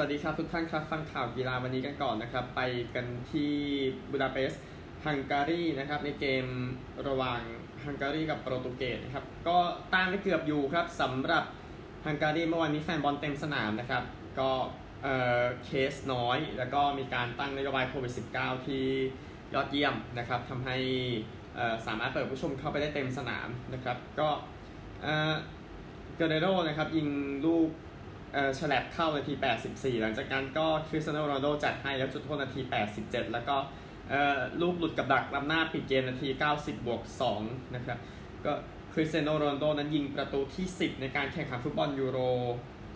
วัสดีครับทุกท่านครับ ฟังข่าวกีฬาวันนี้กันก่อนนะครับ ไปกันที่บูดาเปสต์ฮังการีนะครับในเกมระหว่างฮังการีกับโปรตุเกสนะครับก็ต้านได้เกือบอยู่ครับสำหรับฮังการีเมื่อวานนี้แฟนบอลเต็มสนามนะครับ ก็เอ่อเคสน้อย แล้วก็มีการตั้งนโยบายโควิด -19 ที่ยอดเยี่ยมนะครับทำให้เอ่อสามารถเปิดผู้ชมเข้าไปได้เต็มสนามนะครับ ก็เอ่อเกร์เรโรนะครับยิงลูก แฉลบเข้านาที 84 หลังจากนั้นก็คริสเตียโนโรนัลโดจัดให้แล้วจุดโทษนาที 87 แล้วก็เอ่อลูกหลุดกับดักล้ำหน้าปิดเกมนาที 90 บวก 2 นะครับก็คริสเตียโนโรนัลโดนั้นยิงประตูที่ 10 ในการแข่งขันฟุตบอลยูโร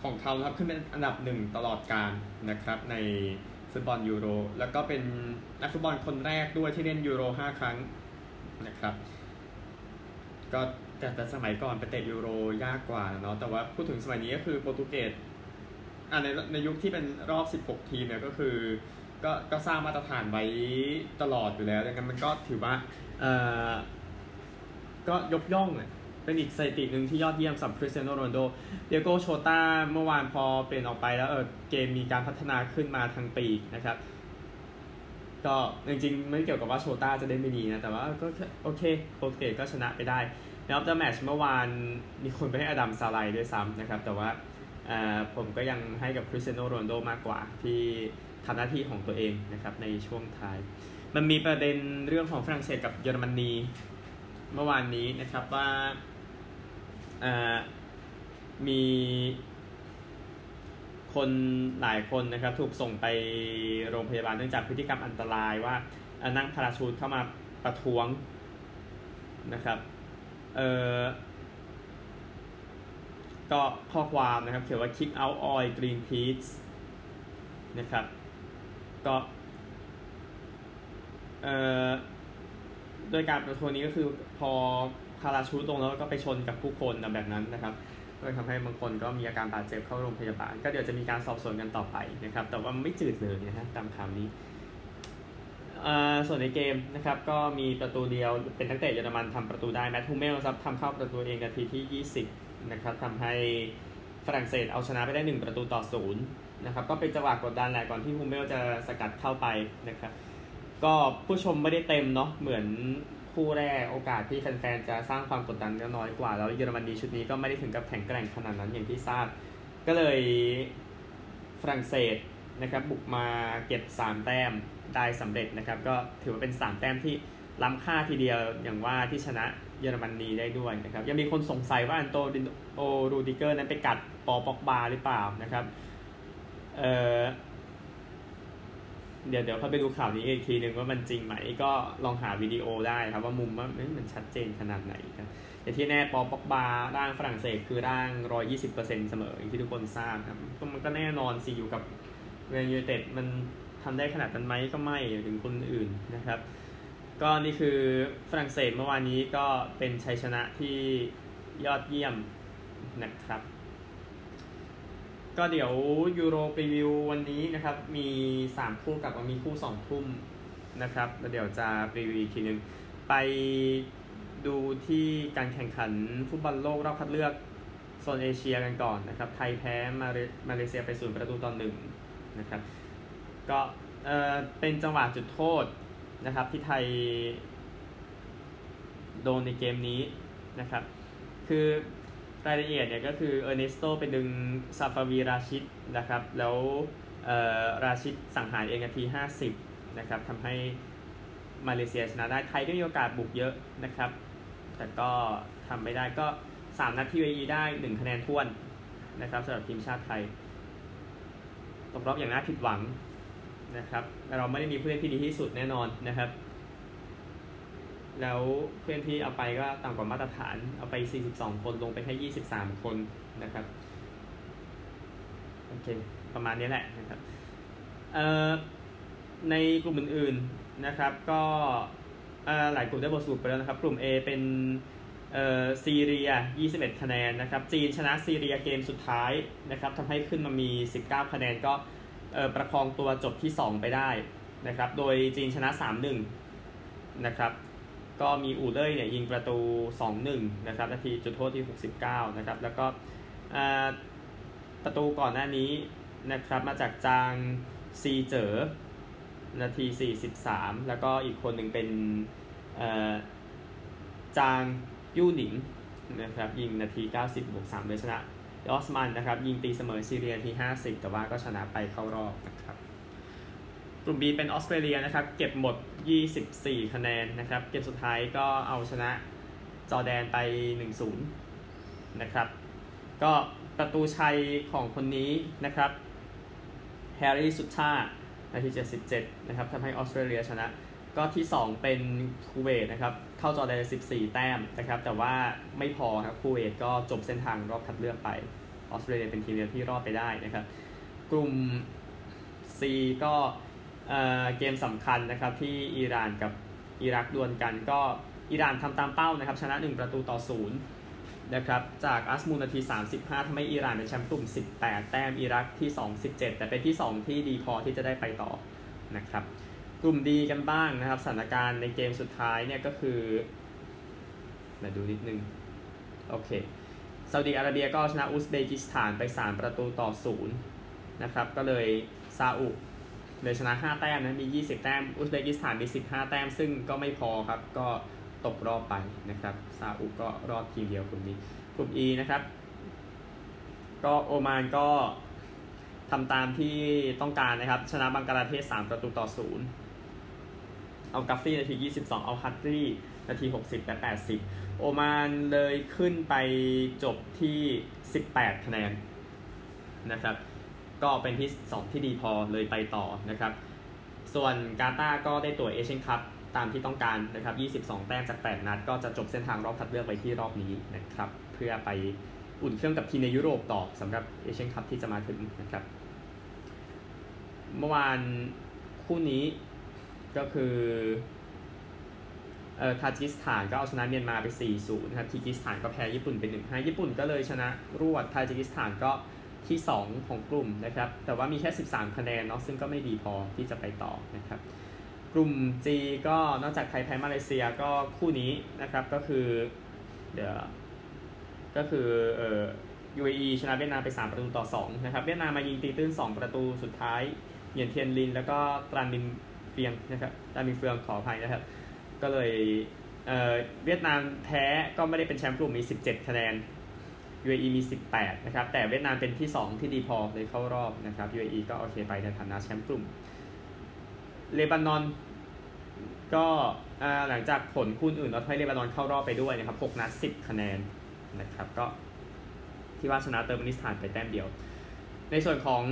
ของเขาครับขึ้นเป็นอันดับหนึ่งตลอดกาลนะครับในฟุตบอลยูโรแล้วก็เป็นนักฟุตบอลคนแรกด้วยที่เล่นยูโร 5 ครั้งนะครับก็ แต่แต่สมัยก่อนไปเตะยูโรยากกว่าเนาะแต่ว่าพูดถึงสมัยนี้ก็คือโปรตุเกสอ่าในในยุคที่เป็นรอบ 16 ทีมเนี่ยก็คือก็ก็สร้างมาตรฐานไว้ตลอดอยู่แล้วดังนั้นมันก็ถือว่าเอ่อก็ยกย่องอะเป็นอีกสถิติหนึ่งที่ยอดเยี่ยมสำหรับคริสเตียโนโรนโด เดียโกโชตาเมื่อวานพอเปลี่ยนออกไปแล้วเออเกมมีการพัฒนาขึ้นมาทางปีกนะครับ ก็จริงๆ ไม่เกี่ยวกับว่าโชต้าจะได้ไม่ดีนะ แต่ว่าก็โอเคโปรตุเกสก็ชนะไปได้ แล้วจะแมช์เมื่อวานมีคนไปให้อดัมซาไลด้วยซ้ำนะครับ แต่ว่าผมก็ยังให้กับคริสเตียโนโรนโดมากกว่าที่ทำหน้าที่ของตัวเองนะครับในช่วงท้าย มันมีประเด็นเรื่องของฝรั่งเศสกับเยอรมนีเมื่อวานนี้นะครับว่ามีคนหลายคนนะครับถูกส่งไปโรงพยาบาลเนื่องจากพฤติกรรมอันตรายว่านั่งพาราชูตเข้ามาประท้วงนะครับ เอ่อก็ข้อความนะครับเขียนว่า kick out oil Greenpeace นะครับก็เอ่อโดยการประท้วงนี้ก็คือพอพาราชูตลงแล้วก็ไปชนกับผู้คนแบบนั้นนะครับก็ทำให้บางคนก็มีอาการบาดเจ็บเข้าโรงพยาบาล ก็เดี๋ยวจะมีการสอบสวนกันต่อไปนะครับ แต่ว่าไม่จืดเลยนะฮะตามข่าวนี้ ส่วนในเกมนะครับก็มีประตูเดียวเป็นนักเตะเยอรมันทำประตูได้แมททูเมลครับทำเข้าประตูเองนาทีที่ 20นะครับทำให้ฝรั่งเศสเอาชนะไปได้ 1 ประตูต่อศูนย์นะครับก็เป็นจังหวะกดดันแหละก่อนที่ฮุมเมลส์จะสกัดเข้าไปนะครับก็ผู้ชมไม่ได้เต็มเนาะเหมือนคู่แรกโอกาสที่แฟนๆจะสร้างความกดดันก็น้อยกว่า แล้วเยอรมนีชุดนี้ก็ไม่ได้ถึงกับแข็งแกร่งขนาดนั้นอย่างที่ทราบ ก็เลยฝรั่งเศสนะครับบุกมาเก็บ 3 แต้ม ได้สำเร็จนะครับ ก็ถือว่าเป็น 3 แต้มที่ล้ำค่าทีเดียวอย่างว่าที่ชนะเยอรมนีได้ด้วยนะครับ ยังมีคนสงสัยว่าอันโตนิโอรูดิเกอร์นั้นไปกัดปอล ป็อกบาหรือเปล่านะครับเออเดี๋ยวเดี๋ยวเขาไปดูข่าวนี้อีกทีหนึ่งว่ามันจริงไหมก็ลองหาวิดีโอได้ครับว่ามุมว่ามันชัดเจนขนาดไหนครับแต่ที่แน่ปอล ป็อกบาร่างฝรั่งเศสคือร่าง 120%เสมออย่างที่ทุกคนทราบครับมันก็แน่นอนสิอยู่กับแมนยูไนเต็ดมัน ทำได้ขนาดนั้นไหมก็ไม่ถึงคนอื่นนะครับ ก็นี่คือฝรั่งเศสเมื่อวานนี้ก็เป็นชัยชนะที่ยอดเยี่ยมนะครับ ก็เดี๋ยวยูโรปรีวิววันนี้นะครับ มี 3 คู่กับมีคู่ 2 ทุ่มนะครับแล้วเดี๋ยวจะรีวิวอีกทีนึง ไปดูที่การแข่งขันฟุตบอลโลกรอบคัดเลือกโซนเอเชียกันก่อนนะครับ ไทยแพ้มามาเลเซียไปศูนย์ประตูต่อหนึ่งนะครับ ก็เออเป็นจังหวะจุดโทษนะครับที่ไทยโดนในเกมนี้นะครับ คือรายละเอียดเนี่ยก็คือเออร์เนสโตไปดึงซาฟาวีราชิตนะครับ แล้วเออราชิตสังหารเองนาที 50นะครับทำให้มาเลเซียชนะได้ไทยก็มีโอกาสบุกเยอะนะครับ แต่ก็ทำไม่ได้ก็ 3 นัดที่เวีได้ 1 คะแนนท้วนนะครับสำหรับทีมชาติไทย ตกรอบอย่างน่าผิดหวัง นะครับเราไม่ได้มีผู้เล่นที่ดีที่สุดแน่นอนนะครับ แล้วเพื่อนที่เอาไปก็ต่ำกว่ามาตรฐานเอาไป 42 คนลงไปแค่ 23 คนนะครับโอเคประมาณนี้แหละนะครับในกลุ่มอื่นๆนะครับก็หลายกลุ่มได้บทสรุปไปแล้วนะครับ กลุ่ม A เป็นซีเรีย 21 คะแนนนะครับ จีนชนะซีเรียเกมสุดท้ายนะครับทำให้ขึ้นมามี 19 คะแนนก็ ประคองตัวจบที่ 2 ไปได้นะครับ โดยจีนชนะ 3-1 นะครับ ก็มีอูเล่ยเนี่ยยิงประตู 2-1 นะครับ นาทีจุดโทษที่ 69 นะครับ แล้วก็ประตูก่อนหน้านี้นะครับ มาจากจางซีเจอนาที 43 แล้วก็อีกคนหนึ่งเป็นจางยู่หนิงนะครับ ยิงนาที 90บวก3โดยชนะ ยอสมันนะครับยิงตีเสมอซีเรียที่ 50 แต่ว่าก็ชนะไปเข้ารอบนะครับกลุ่ม B เป็นออสเตรเลียนะครับเก็บหมด 24 คะแนนนะครับเกมสุดท้ายก็เอาชนะจอแดนไป 1-0 นะครับ ก็ประตูชัยของคนนี้นะครับแฮร์รี่สุดชานาที 77 นะครับทำให้ออสเตรเลียชนะ ก็ที่ 2 เป็นคูเวตนะครับ เข้าจอแดน14 แต้มนะครับ แต่ว่าไม่พอครับคูเวตก็จบเส้นทางรอบคัดเลือกไปออสเตรเลียเป็นทีมเดียวที่รอดไปได้นะครับ กลุ่ม C ก็เเกมสำคัญนะครับที่อิหร่านกับอิรักดวลกันก็อิหร่านทำตามเป้านะครับ ชนะ 1 ประตูต่อ 0 นะครับ จากอัสมูนาที 35ทำให้อิหร่านเป็นแชมป์กลุ่ม 18 แต้มอิรักที่ 2 17 แต่เป็นที่ 2 ที่ดีพอที่จะได้ไปต่อนะครับ กลุ่มดีกันบ้างนะครับสถานการณ์ในเกมสุดท้ายเนี่ยก็คือมาดูนิดนึง โอเคซาอุดีอาระเบียก็ชนะอุซเบกิสถานไป 3 ประตูต่อ0นะครับก็เลยซาอุเลยชนะ 5 แต้มนะมี 20 แต้มอุซเบกิสถานมี 15 แต้ม ซึ่งก็ไม่พอครับ ก็ตกรอบไปนะครับซาอุก็รอดทีมเดียวกลุ่มนี้กลุ่ม E นะครับ ก็โอมานก็ทำตามที่ต้องการนะครับ ชนะบังกลาเทศ 3 ประตูต่อ 0 เอากัฟฟี่นาที 22 เอาฮัตตี้นาที 60 และ 80 โอมานเลยขึ้นไปจบที่ 18 คะแนนนะครับ ก็เป็นที่ 2 ที่ดีพอเลยไปต่อนะครับ ส่วนกาตาร์ก็ได้ตั๋วเอเชียนคัพตามที่ต้องการนะครับ 22 แต้มจาก 8 นัด ก็จะจบเส้นทางรอบคัดเลือกไปที่รอบนี้นะครับ เพื่อไปอุ่นเครื่องกับทีมในยุโรปต่อสำหรับเอเชียนคัพที่จะมาถึงนะครับ เมื่อวานคู่นี้ ก็คือเอ่อทาจิสถานก็เอาชนะเมียนมาไป 4-0 นะครับทิกิสถานก็แพ้ญี่ปุ่นไป1-5ญี่ปุ่นก็เลยชนะรวดทาจิกิสถานก็ที่ 2 ของกลุ่มนะครับ แต่ว่ามีแค่ 13 คะแนนเนาะซึ่งก็ไม่ดีพอที่จะไปต่อนะครับ กลุ่ม G ก็นอกจากไทยแพ้มาเลเซียก็คู่นี้นะครับก็คือเดี๋ยวก็คือเอ่อ UAE ชนะเวียดนามไป 3 ประตูต่อ 2 นะครับ เวียดนามมายิงตีตื้น 2 ประตูสุดท้ายเหยียนเทียนลิน แล้วก็ตรันมิน เฟียงนะครับตรันมินเฟืองขออภัยนะครับ ก็เลยเอ่อเวียดนามแพ้ก็ไม่ได้เป็นแชมป์กลุ่มมี 17 คะแนน UAE มี 18 นะครับ แต่เวียดนามเป็นที่ 2 ที่ดีพอเลยเข้ารอบนะครับ UAE ก็โอเคไปในฐานะแชมป์กลุ่ม เลบานอน ก็หลังจากผลคู่อื่นเราให้เลบานอนเข้ารอบไปด้วยนะครับ 6 นัด 10 คะแนนนะครับ ก็ที่ว่าชนะเติร์มนิสถานไปแต้มเดียว ในส่วนของ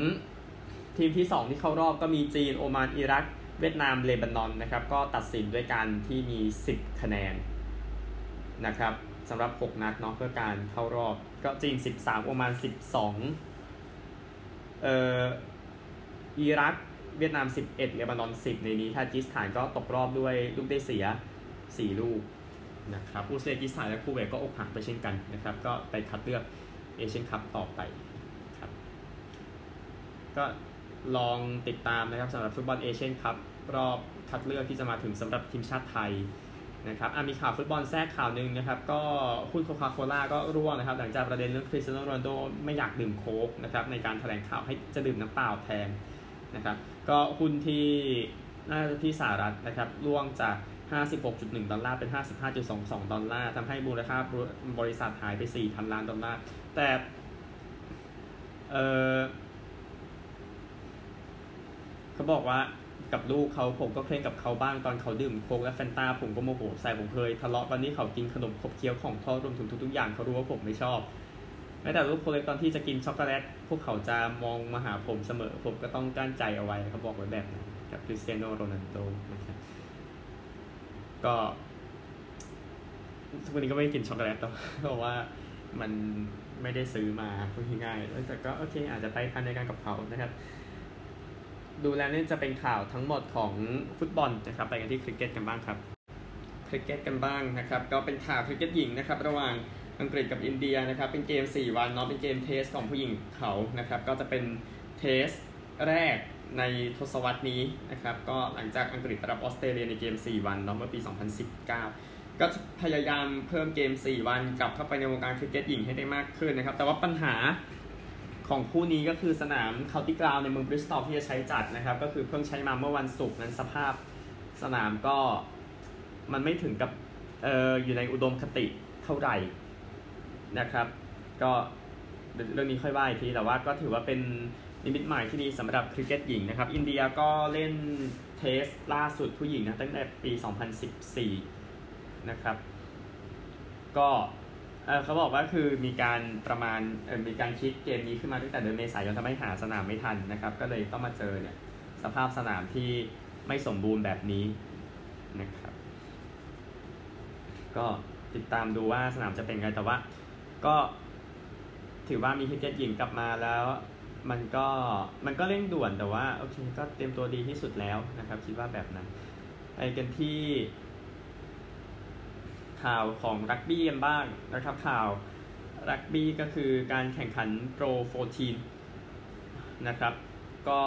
ทีมที่ 2 ที่เข้ารอบก็มีจีน โอมาน อิรัก เวียดนามเลบานอนนะครับก็ตัดสินด้วยการที่มี 10 คะแนนนะครับสำหรับ 6 นัดเนาะเพื่อการเข้ารอบก็จีน 13 โอมาน 12 เอ่ออิรักเวียดนาม 11เลบานอน 10 ในนี้ทาจิสถานก็ตกรอบด้วยลูกได้เสีย 4 ลูกนะครับอุซเบกิสถานและคูเวตก็อกหักไปเช่นกันนะครับก็ไปคัดเลือกเอเชียนคัพต่อไปครับก็ ลองติดตามนะครับสำหรับฟุตบอลเอเชียนคัพรอบคัดเลือกที่จะมาถึงสำหรับทีมชาติไทยนะครับมีข่าวฟุตบอลแทรกข่าวหนึ่งนะครับ ก็หุ้นโคคาโคล่าก็ร่วงนะครับ หลังจากประเด็นเรื่องคริสเตียโนโรนัลโดไม่อยากดื่มโค้กนะครับในการแถลงข่าวให้จะดื่มน้ำเปล่าแทนนะครับ ก็หุ้นที่น่าจะที่สหรัฐนะครับร่วงจาก 56.1 ดอลลาร์เป็น 55.22 ดอลลาร์ทำให้มูลค่าบริษัทหายไป 4,000 ล้านดอลลาร์ แต่เออ เขาบอกว่ากับลูกเขาผมก็เคร่งกับเขาบ้างตอนเขาดื่มโค้กและแฟนตาผมก็โมโหใส่ผมเคยทะเลาะตอนนี้เขากินขนมขบเคี้ยวของทอดรวมถึงทุกๆอย่างเขารู้ว่าผมไม่ชอบแม้แต่ลูกโคเล็กตอนที่จะกินช็อกโกแลตพวกเขาจะมองมาหาผมเสมอ ผมก็ต้องกั้นใจเอาไว้เขาบอกไว้แบบนั้นกับคริสเตียโนโรนัลโดนะครับก็ทุกวันนี้ก็ไม่กินช็อกโกแลตต่อเพราะว่ามันไม่ได้ซื้อมาพูดง่ายๆแต่ก็โอเคอาจจะไปทันในการกับเขานะครับ ดูแลนี่จะเป็นข่าวทั้งหมดของฟุตบอลนะครับไปกันที่คริกเก็ตกันบ้างครับคริกเก็ตกันบ้างนะครับก็เป็นข่าวคริกเก็ตหญิงนะครับระหว่างอังกฤษกับอินเดียนะครับเป็นเกม 4 วันเนาะเป็นเกม test ของผู้หญิงเขานะครับก็จะเป็น test แรกในทศวรรษนี้นะครับก็หลังจากอังกฤษรับออสเตรเลียในเกม 4 วันเนาะเมื่อปี 2019 ก็พยายามเพิ่มเกม 4 วันกลับเข้าไปในวงการคริกเก็ตหญิงให้ได้มากขึ้นนะครับแต่ว่าปัญหา ของคู่นี้ก็คือสนาม County Ground ในเมืองบริสตอลที่จะใช้จัดนะครับ ก็คือเพิ่งใช้มาเมื่อวันศุกร์นั้นสภาพสนามก็มันไม่ถึงกับเอออยู่ในอุดมคติเท่าไหร่นะครับ ก็เรื่องนี้ค่อยว่าอีกทีแต่ว่าก็ถือว่าเป็นนิมิตหมายที่ดีสำหรับคริกเก็ตหญิงนะครับ อินเดียก็เล่นเทสล่าสุดผู้หญิงนะตั้งแต่ปี 2014 นะครับ ก็ เขาบอกว่าคือมีการประมาณมีการคิดเกมนี้ขึ้นมาตั้งแต่เดือนเมษายนทำให้หาสนามไม่ทันนะครับ ก็เลยต้องมาเจอเนี่ยสภาพสนามที่ไม่สมบูรณ์แบบนี้นะครับ ก็ติดตามดูว่าสนามจะเป็นไงแต่ว่า ก็ถือว่ามีคริกเก็ตหญิงกลับมาแล้ว มันก็มันก็เร่งด่วนแต่ว่าโอเคก็เตรียมตัวดีที่สุดแล้วนะครับ คิดว่าแบบนั้นไปกันที่ ข่าวของรักบี้กันบ้างนะครับข่าวรักบี้ก็คือการแข่งขันโปร14นะครับ ก็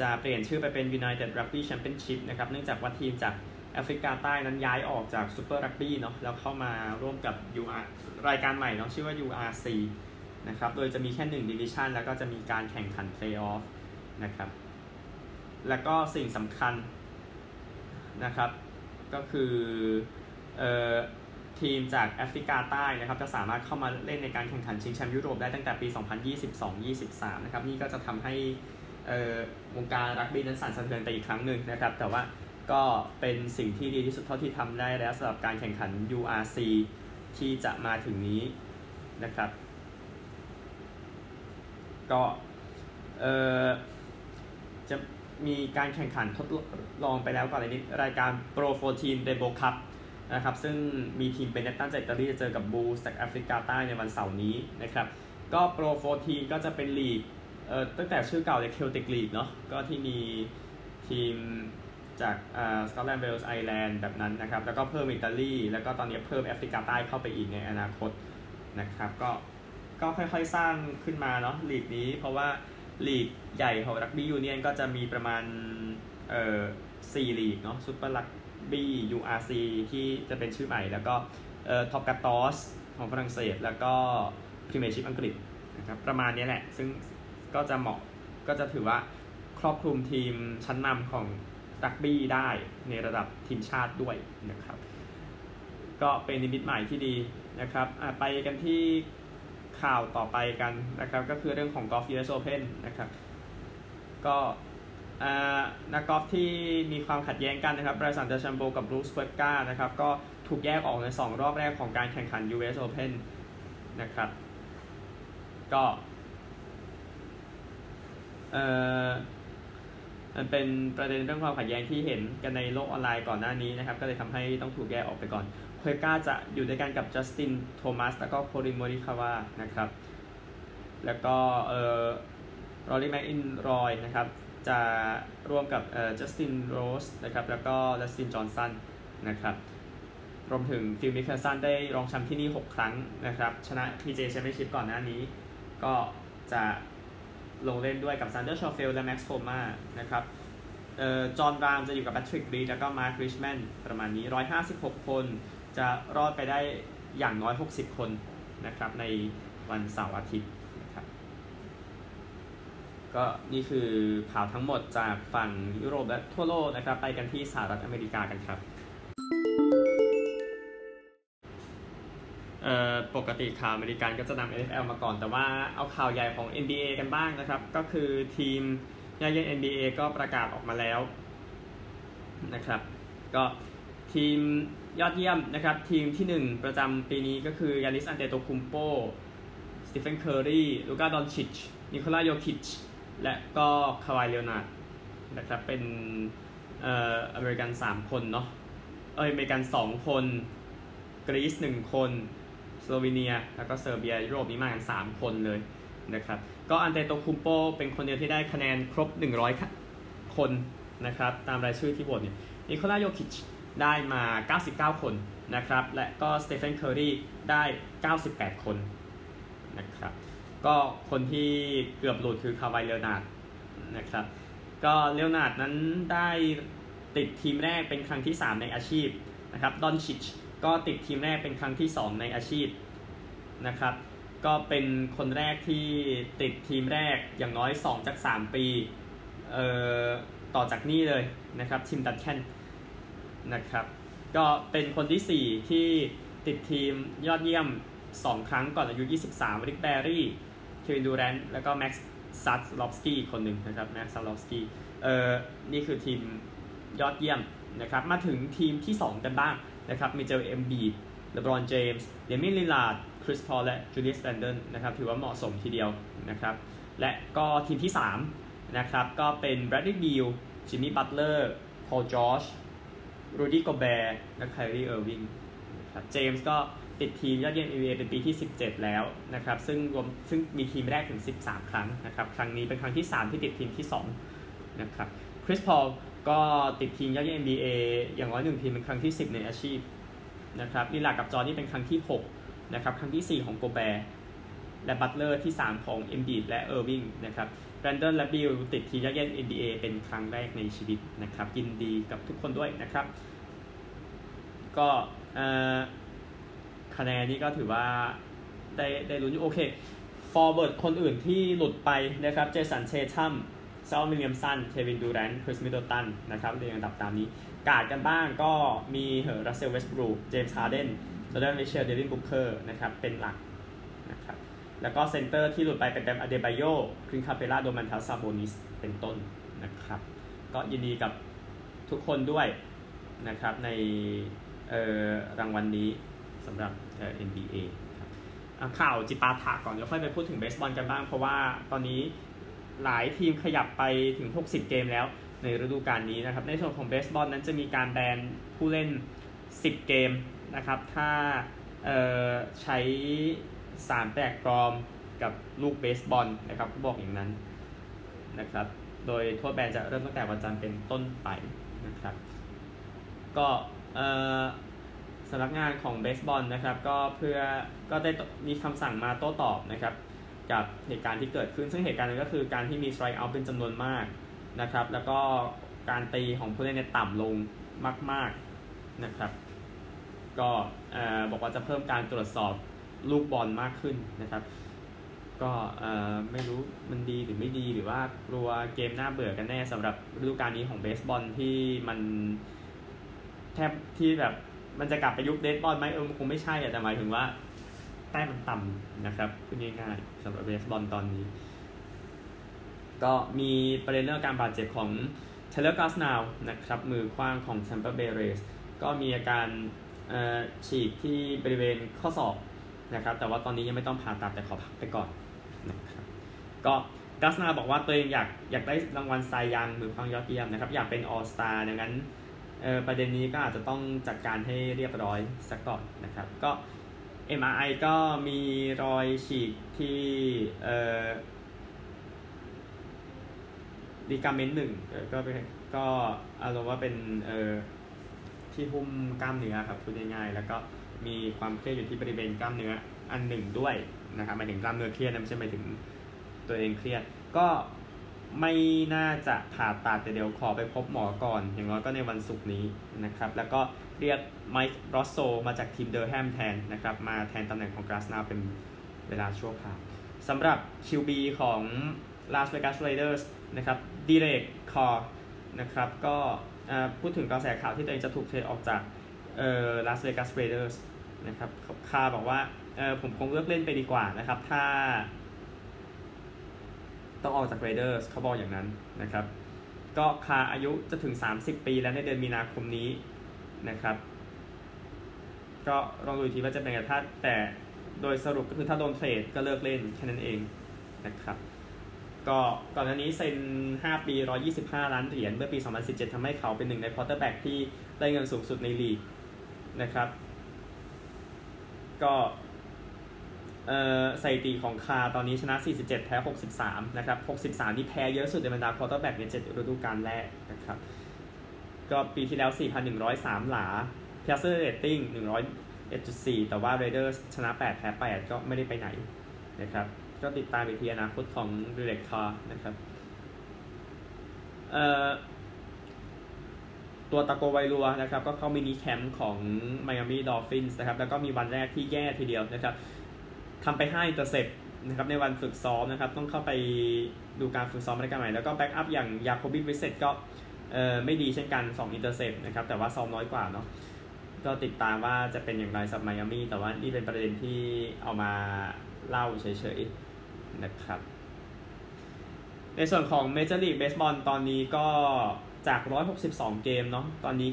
จะเปลี่ยนชื่อไปเป็น United Rugby Championship นะครับเนื่องจากว่าทีมจากแอฟริกาใต้นั้นย้ายออกจากซูเปอร์รักบี้เนาะแล้วเข้ามาร่วมกับ UR รายการใหม่เนาะชื่อว่า URC นะครับ โดยจะมีแค่1 Division แล้วก็จะมีการแข่งขัน Playoff นะครับ แล้วก็สิ่งสำคัญนะครับ ก็คือเอ่อ ทีมจากแอฟริกาใต้นะครับจะสามารถเข้ามาเล่นในการแข่งขันชิงแชมป์ยุโรปได้ตั้งแต่ปี 2022-23 นะครับนี่ก็จะทำให้วงการรักบี้นั้นสั่นสะเทือนไปอีกครั้งหนึ่งนะครับแต่ว่าก็เป็นสิ่งที่ดีที่สุดเท่าที่ทำได้แล้วสำหรับการแข่งขัน URC ที่จะมาถึงนี้นะครับ ก็เออจะมีการแข่งขันทดลองไปแล้วก่อนในนี้รายการ Pro 14 Rainbow Cup นะครับซึ่งมีทีมเบเนตตันจากอิตาลีจะเจอกับบูลส์จากแอฟริกาใต้ในวันเสาร์นี้นะครับก็ Pro 14ก็จะเป็นลีกเอ่อตั้งแต่ชื่อเก่าเลยเคลติกลีกเนาะก็ที่มีทีมจากอ่าสกอตแลนด์เวลส์ไอร์แลนด์แบบนั้นนะครับแล้วก็เพิ่มอิตาลีแล้วก็ตอนนี้เพิ่มแอฟริกาใต้เข้าไปอีกในอนาคตนะครับก็ก็ค่อยๆสร้างขึ้นมาเนาะลีกนี้ เพราะว่าลีกใหญ่ของรักบี้ยูเนียนก็จะมีประมาณเอ่อสี่ลีกเนาะซูเปอร์รัก บี้ URC ที่จะเป็นชื่อใหม่ แล้วก็เอ่อ Top Quatorze ของฝรั่งเศส แล้วก็พรีเมียร์ชิพอังกฤษนะครับประมาณนี้แหละ ซึ่งก็จะเหมาะก็จะถือว่าครอบคลุมทีมชั้นนำของรักบี้ได้ในระดับทีมชาติด้วยนะครับ ก็เป็นนิมิตหมายที่ดีนะครับไปกันที่ข่าวต่อไปกันนะครับ ก็คือเรื่องของกอล์ฟ US Open นะครับ ก็ นักกอล์ฟที่มีความขัดแย้งกันนะครับไบรสันเดชัมโบกับบรูซเวกกานะครับ ก็ถูกแยกออกใน 2 รอบแรกของการแข่งขัน US Open นะครับ ก็เอ่อมันเป็นประเด็นเรื่องความขัดแย้งที่เห็นกันในโลกออนไลน์ก่อนหน้านี้นะครับ ก็เลยทำให้ต้องถูกแยกออกไปก่อนเคปก้าจะอยู่ด้วยกันกับจัสตินโทมัสแล้วก็คอลลินโมริคาวานะครับ แล้วก็เอ่อรอรี่แม็คอิลรอยนะครับ จะร่วมกับเอ่อจัสตินโรสนะครับแล้วก็ดัสตินจอห์นสันนะครับรวมถึงฟิลมิคเคลสันได้รองแชมป์ที่นี่ 6 ครั้งนะครับ ชนะ PGA Championship ก่อนหน้านี้ ก็จะลงเล่นด้วยกับแซนเดอร์ชอฟเฟเลและแม็กซ์โฮมานะครับเอ่อจอห์นรามจะอยู่กับแพทริกบีแล้วก็มาร์คริชแมนประมาณนี้ 156 คนจะรอดไปได้อย่างน้อย 60 คนนะครับในวันเสาร์อาทิตย์ ก็นี่คือข่าวทั้งหมดจากฝั่งยุโรปและทั่วโลกนะครับไปกันที่สหรัฐอเมริกากันครับปกติข่าวอเมริกันก็จะนำ NFL มาก่อน แต่ว่าเอาข่าวใหญ่ของ NBA กันบ้างนะครับ ก็คือทีมยอดเยี่ยม NBA ก็ประกาศออกมาแล้วนะครับ ก็ทีมยอดเยี่ยมนะครับ ทีมที่ 1 ประจำปีนี้ก็คือยานิสอันเตโตคุมโป สตีเฟน เคอร์รี ลูกาดอนชิช นิโคลาโยคิช และก็คาวายเลโอนาร์ดนะครับเป็นเอ่ออเมริกัน 3 คนเนาะเอออเมริกัน 2 คน กรีซ 1 คนสโลวีเนีย แล้วก็เซอร์เบียยุโรปนี้มากัน 3 คนเลยนะครับก็อันเตโตคุมโปเป็นคนเดียวที่ได้คะแนนครบ 100 คนนะครับตามรายชื่อที่โหวตเนี่ยนิโคลาโยคิชได้มา 99 คนนะครับและก็สเตเฟนเคอร์รีได้ 98 คนนะครับ ก็คนที่เกือบหลุดคือคาวายเลโอนาร์ดนะครับ ก็เลโอนาร์ดนั้นได้ติดทีมแรกเป็นครั้งที่ 3 ในอาชีพนะครับดอนชิชก็ติดทีมแรกเป็นครั้งที่ 2 ในอาชีพนะครับ ก็เป็นคนแรกที่ติดทีมแรกอย่างน้อย 2 จาก 3 ปีเอ่อต่อจากนี่เลยนะครับทิมดันแคนนะครับก็เป็นคนที่ 4 ที่ติดทีมยอดเยี่ยม 2 ครั้งก่อนอายุ 23ริกแบรี่ เควินดูแรนท์แล้วก็แม็กซ์ซาสลอฟสกี้คนหนึ่งนะครับแม็กซ์ซาสลอฟสกี้เอ่อนี่คือทีมยอดเยี่ยมนะครับมาถึงทีมที่ 2 กันบ้างนะครับมีโจเอลเอ็มบีดเลบรอนเจมส์เดเมียนลิลลาร์ดคริสพอลและจูเลียสแรนเดิลนะครับถือว่าเหมาะสมทีเดียวนะครับและก็ทีมที่ 3 นะครับก็เป็นแบรดลีย์บิลจิมมี่บัตเลอร์พอลจอร์จรูดี้โกแบร์และไครีเออร์วิงนะครับเจมส์ก็ ติดทีมยอดเยี่ยม NBA เป็นปีที่ 17 แล้วนะครับซึ่งรวมซึ่งมีทีมแรกถึง 13 ครั้งนะครับครั้งนี้เป็นครั้งที่ 3 ที่ติดทีมที่2นะครับคริสพอลก็ติดทีมยอดเยี่ยม NBA อย่างน้อยหนึ่งทีมเป็นครั้งที่ 10 ในอาชีพนะครับลิลลาร์ดกับจอร์จนี่เป็นครั้งที่6นะครับครั้งที่ 4 ของโกแบร์และบัตเลอร์ที่ 3 ของเอ็มบีดและเออร์วิงนะครับแรนเดิลและบิลติดทีมยอดเยี่ยม NBA เป็นครั้งแรกในชีวิตนะครับยินดีกับทุกคนด้วยนะครับ ก็ คะแนนนี้ก็ถือว่าได้ได้ลุ้นอยู่โอเค forward คนอื่นที่หลุดไปนะครับเจสันเททัมไซออนวิลเลียมสันเควินดูแรนท์คริสมิดเดิลตันนะครับเรียงอันดับตามนี้ กาดกันบ้างก็มีเอ่อรัสเซลเวสต์บรูคเจมส์ฮาร์เดนโดโนแวนมิตเชลล์เดวินบุคเคอร์นะครับเป็นหลักนะครับแล้วก็ center ที่หลุดไปเป็นแบมอเดบายโยคลินต์คาเปล่าโดมันทัสซาโบนิสเป็นต้นนะครับ ก็ยินดีกับทุกคนด้วยนะครับในรางวัลนี้สำหรับ NBA ข่าวจิปาถะก่อนแล้วค่อยไปพูดถึงเบสบอลกันบ้าง เพราะว่าตอนนี้หลายทีมขยับไปถึง 60 เกมแล้วในฤดูกาลนี้นะครับ ในส่วนของเบสบอลนั้นจะมีการแบนผู้เล่น 10 เกมนะครับ ถ้าใช้สารแปลกปลอมกับลูกเบสบอลนะครับเขาบอกอย่างนั้นนะครับ โดยโทษแบนจะเริ่มตั้งแต่วันจันทร์เป็นต้นไปนะครับ ก็ สำนักงานของเบสบอลนะครับก็เพื่อก็ได้มีคำสั่งมาโต้ตอบนะครับกับเหตุการณ์ที่เกิดขึ้น ซึ่งเหตุการณ์นั้นก็คือการที่มีสไตร์เอาเป็นจำนวนมากนะครับแล้วก็การตีของผู้เล่นเนี่ยต่ำลงมาก ๆนะครับ ก็บอกว่าจะเพิ่มการตรวจสอบลูกบอลมากขึ้นนะครับ ก็ไม่รู้มันดีหรือไม่ดีหรือว่ากลัวเกมน่าเบื่อกันแน่สำหรับฤดูกาลนี้ของเบสบอลที่มันแทบที่แบบ มันจะกลับไปยุค dead ball ไหมเออคงไม่ใช่แต่หมายถึงว่า แต้มมันต่ำนะครับพูดง่ายๆสำหรับเบสบอลตอนนี้ ก็มีประเด็นเรื่องการบาดเจ็บของไทเลอร์กลาสนาวนะครับ มือขว้างของแทมปาเบย์เรย์สก็มีอาการฉีกที่บริเวณข้อศอกนะครับ แต่ว่าตอนนี้ยังไม่ต้องผ่าตัดแต่ขอพักไปก่อนนะครับก็กาสนาบอกว่าตัวเองอยากอยากได้รางวัลไซยังมือคว้างยอดเยี่ยมนะครับ อยากเป็นออสตาดังนั้น ประเด็นนี้ก็อาจจะต้องจัดการให้เรียบร้อยสักก่อนนะครับก็ MRI ก็มีรอยฉีกที่เออดีกาเมนต์หนึ่งก็ก็อารมณ์ว่าเป็นเออที่หุ้มกล้ามเนื้อครับพูดง่ายๆแล้วก็มีความเครียดอยู่ที่บริเวณกล้ามเนื้ออันหนึ่งด้วยนะครับหมายถึงกล้ามเนื้อเครียดนะไม่ใช่หมายถึงตัวเองเครียด ก็ ไม่น่าจะผ่าตัดแต่เดี๋ยวขอไปพบหมอก่อน อย่างน้อยก็ในวันศุกร์นี้นะครับ แล้วก็เรียกไมค์รอสโซมาจากทีมเดอร์แฮมแทนนะครับ มาแทนตำแหน่งของ Glasnow เป็นเวลาชั่วคราวสำหรับ QB ของ Las Vegas Raiders นะครับ Derek Carr นะครับก็พูดถึงกระแสข่าวที่ตัวเองจะถูกเทรดออกจากเอ่อ Las Vegas Raiders นะครับคาบอกว่าเออผมคงเลือกเล่นไปดีกว่านะครับ ถ้า ต้องออกจากเรเดอร์สเขาบอกอย่างนั้นนะครับ ก็คาอายุจะถึง 30 ปีแล้วในเดือนมีนาคมนี้นะครับ ก็ลองดูทีว่าจะเป็นไงถ้าแต่โดยสรุปก็คือถ้าโดนเทรดก็เลิกเล่นแค่นั้นเองนะครับก็ก่อนหน้านี้เซ็น 5 ปี 125 ล้านเหรียญเมื่อปี 2017 ทำให้เขาเป็นหนึ่งใน quarterback ที่ได้เงินสูงสุดในลีกนะครับ ก็ สถิติของ Carr ตอนนี้ชนะ 47 แพ้ 63 นะครับ 63ที่แพ้เยอะสุดในบรรดา quarterback ใน7ฤดูกาลแรกนะครับ ก็ปีที่แล้ว 4,103 หลา passer rating 101.4 แต่ว่า Raiders ชนะ 8 แพ้ 8 ก็ไม่ได้ไปไหนนะครับ ก็ติดตามไปทีอนาคตของ Derek Carr นะครับ Tua Tagovailoa นะครับ ก็เข้า minicamp ของ Miami Dolphins นะครับ แล้วก็มีวันแรกที่แย่ทีเดียวนะครับ ทำไป5 intercept นะครับในวันฝึกซ้อมนะครับ ต้องเข้าไปดูการฝึกซ้อมรายการใหม่ แล้วก็ backup อย่าง Jacoby Brissett ก็เออไม่ดีเช่นกัน 2 intercept นะครับ แต่ว่าซ้อมน้อยกว่าเนาะก็ติดตามว่าจะเป็นอย่างไรสำหรับไมอามี่แต่ว่านี่เป็นประเด็นที่เอามาเล่าเฉยๆนะครับ ในส่วนของ Major League Baseball ตอนนี้ก็จาก 162 เกมเนาะตอนนี้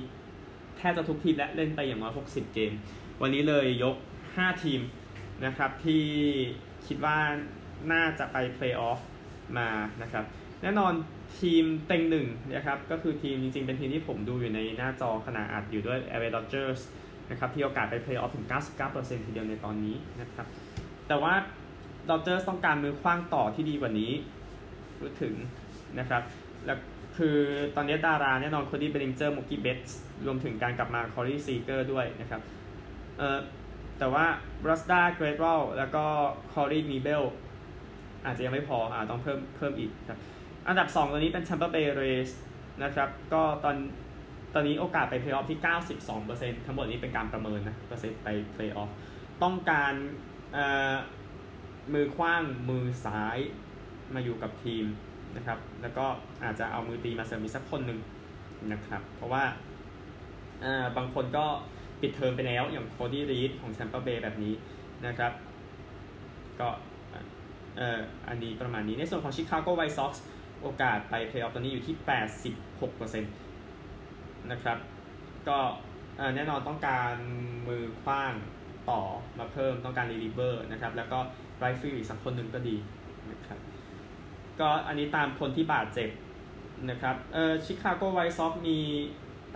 แทบจะทุกทีมและเล่นไปอย่างน้อย60 เกม วันนี้เลยยก 5 ทีม นะครับที่คิดว่าน่าจะไปเพลย์ออฟมานะครับแน่นอนทีมเต็งหนึ่งนะครับก็คือทีมจริงๆ เป็นทีมที่ผมดูอยู่ในหน้าจอขณะอัดอยู่ด้วย LA Dodgers นะครับที่โอกาสไปเพลย์ออฟถึง 99%ทีเดียวในตอนนี้นะครับแต่ว่า Dodgers ต้องการมือคว้างต่อที่ดีกว่านี้พูดถึงนะครับแล้วคือตอนนี้ดาราแน่นอนคนที่เบลิงเจอร์มุกี้เบสรวมถึงการกลับมาคอรีซีเกอร์ด้วยนะครับเอ่อ แต่ว่ารัสดาเกรดวอลแล้วก็คอรีมีเบลอาจจะยังไม่พออ่าต้องเพิ่มเพิ่มอีกครับ อันดับ 2 ตัวนี้เป็น Tampa Bay Rays นะครับ ก็ตอนตอนนี้โอกาสไปเพลย์ออฟที่ 92%ทั้งหมดนี้เป็นการประเมินนะเปอร์เซ็นต์ไปเพลย์ออฟต้องการมือขว้างมือซ้ายมาอยู่กับทีมนะครับ แล้วก็อาจจะเอามือตีมาเสริมอีกสักคนหนึ่งนะครับ เพราะว่าบางคนก็ ปิดเทอมไปแล้ว อย่าง Cody Reed ของ Tampa Bay แบบนี้นะครับ ก็เอ่ออันนี้ประมาณนี้ ในส่วนของชิคาโกไวท์ซ็อกซ์โอกาสไปเพลย์ออฟตอนนี้อยู่ที่ 86%นะครับ ก็แน่นอนต้องการมือขว้างต่อมาเพิ่มต้องการรีลิเวอร์นะครับ แล้วก็ right field อีกสักคนหนึ่งก็ดีนะครับ ก็อันนี้ตามคนที่บาดเจ็บนะครับเออชิคาโกไวท์ซ็อกมี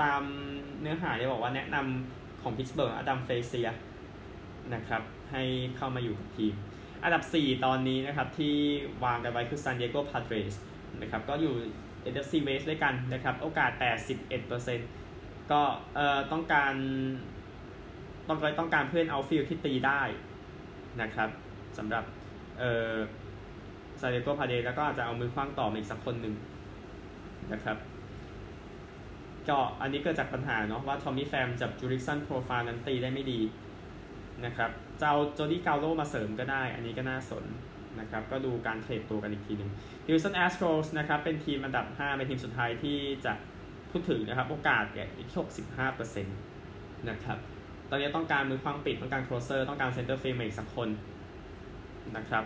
ตามเนื้อหาเนี่ยบอกว่าแนะนำ ของพิตสเบิร์ก Adam Frazierนะครับให้เข้ามาอยู่กับทีม อันดับ 4 ตอนนี้นะครับที่วางกันไว้คือ San Diego Padres นะครับก็อยู่ NFC West ด้วยกันนะครับโอกาส 81%ก็เอ่อต้องการต้องการต้องการเพื่อนเอาฟิลที่ตีได้นะครับสำหรับเอ่อ San Diego Padres แล้วก็อาจจะเอามือขว้างต่อมาอีกสักคนหนึ่งนะครับ ก็อันนี้เกิดจากปัญหาเนาะว่า Tommy Pham กับ Jurickson Profar นั้นตีได้ไม่ดีนะครับจะเอา Joey Gallo มาเสริมก็ได้ อันนี้ก็น่าสนนะครับ ก็ดูการเทรดตัวกันอีกทีหนึ่ง Houston Astros นะครับ เป็นทีมอันดับ 5 เป็นทีมสุดท้ายที่จะพูดถึงนะครับ โอกาสเนี่ยอีก 65%นะครับ ตอนนี้ต้องการมือขว้างปิด ต้องการ closer ต้องการ center field อีกสักคนนะครับ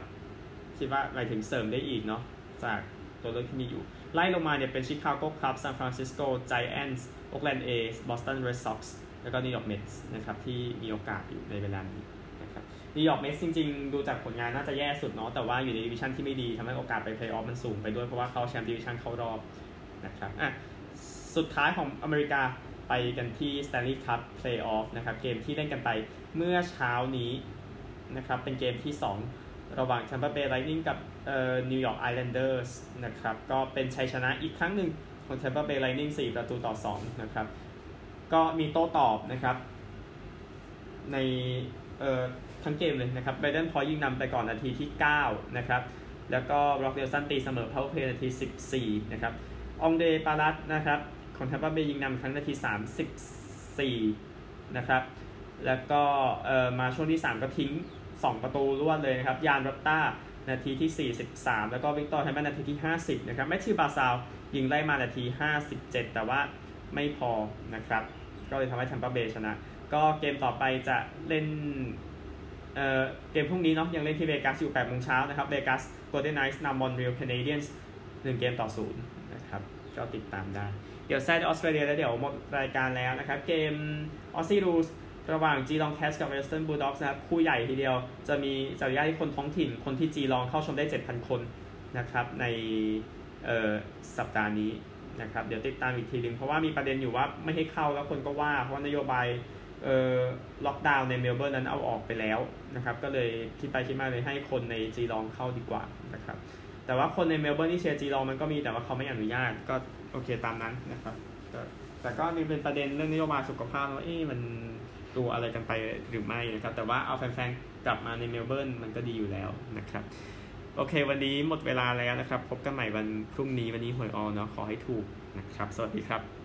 คิดว่าไปถึงเสริมได้อีกเนาะ จากตัวเลือกที่มีอยู่ ไล่ลงมาเนี่ยเป็น Chicago Cubs ซานฟรานซิสโกไจแอนส์โอเกลนด์เอสบอสตันเรดซ็อกซ์แล้วก็นิวยอร์กเมทส์นะครับที่มีโอกาสอยู่ในเวลานี้นะครับนิวยอร์กเมทส์จริงๆ ดูจากผลงานน่าจะแย่สุดเนาะแต่ว่าอยู่ในดิวิชั่นที่ไม่ดีทำให้โอกาสไปเพลย์ออฟมันสูงไปด้วยเพราะว่าเขาแชมป์ดิวิชั่นเข้ารอบนะครับอะสุดท้ายของอเมริกาไปกันที่ Stanley Cup Playoff นะครับเกมที่เล่นกันไปเมื่อเช้านี้นะครับเป็นเกมที่ 2 ระหว่าง Tampa Bay Lightning กับเอ่อ New York Islanders นะครับ ก็เป็นชัยชนะอีกครั้งหนึ่งของ Tampa Bay Lightning 4 ประตูต่อ 2 นะครับ ก็มีโต้ตอบนะครับ ในเอ่อทั้งเกมเลยนะครับไบเดนพอยิงนำไปก่อนนาทีที่ 9 นะครับ แล้วก็ร็อกเดลสันตีเสมอเพาเพลนาที 14 นะครับ องเดปารัตนะครับ ของแทมเปอร์เบย์ยิงนำครั้งนาที 34 นะครับ แล้วก็เอ่อมาช่วงที่ 3 ก็ทิ้ง 2 ประตูรวดเลยนะครับ ยานรัตตานาทีที่ 43 แล้วก็ Victor Hedman นาทีที่ 50 นะครับ Mathieu Barzal ยิงไล่มานาที 57 แต่ว่าไม่พอนะครับ ก็เลยทำให้ Tampa Bay ชนะ ก็เกมต่อไปจะเล่นเอ่อเกมพรุ่งนี้เนาะยังเล่นที่เวกัสอยู่8โมงเช้านะครับเวกัสโกลเด้นไนท์นำมอนรีลแคนาเดียนส์1เกมต่อ0นะครับก็ติดตามได้ เดี๋ยวแวะออสเตรเลียแล้วเดี๋ยวหมดรายการแล้วนะครับ เกม Aussie Rules ระหว่าง Geelong Cats กับ Western Bulldogs นะครับคู่ใหญ่ทีเดียวจะมีจริยาที่คนท้องถิ่นคนที่จีลองเข้าชมได้ 7,000 คนนะครับในสัปดาห์นี้นะครับเดี๋ยวติดตามอีกทีหนึ่งเพราะว่ามีประเด็นอยู่ว่าไม่ให้เข้าแล้วคนก็ว่า เพราะว่านโยบายล็อกดาวน์ในเมลเบิร์นนั้นเอาออกไปแล้วนะครับก็เลยคิดไปคิดมาเลยให้คนในจีลองเข้าดีกว่านะครับแต่ว่าคนในเมลเบิร์นที่เชียร์จีลองมันก็มีแต่ว่าเขาไม่อนุญาตก็โอเคตามนั้นนะครับแต่ก็มีเป็นประเด็นเรื่องนโยบายสุขภาพว่าเอ๊ะมัน ตัวอะไรกันไปหรือไม่นะครับ แต่ว่าเอาแฟนๆกลับมาในเมลเบิร์นมันก็ดีอยู่แล้วนะครับ โอเค วันนี้หมดเวลาแล้วนะครับ พบกันใหม่วันพรุ่งนี้วันนี้หวยออเนาะขอให้ถูกนะครับ สวัสดีครับ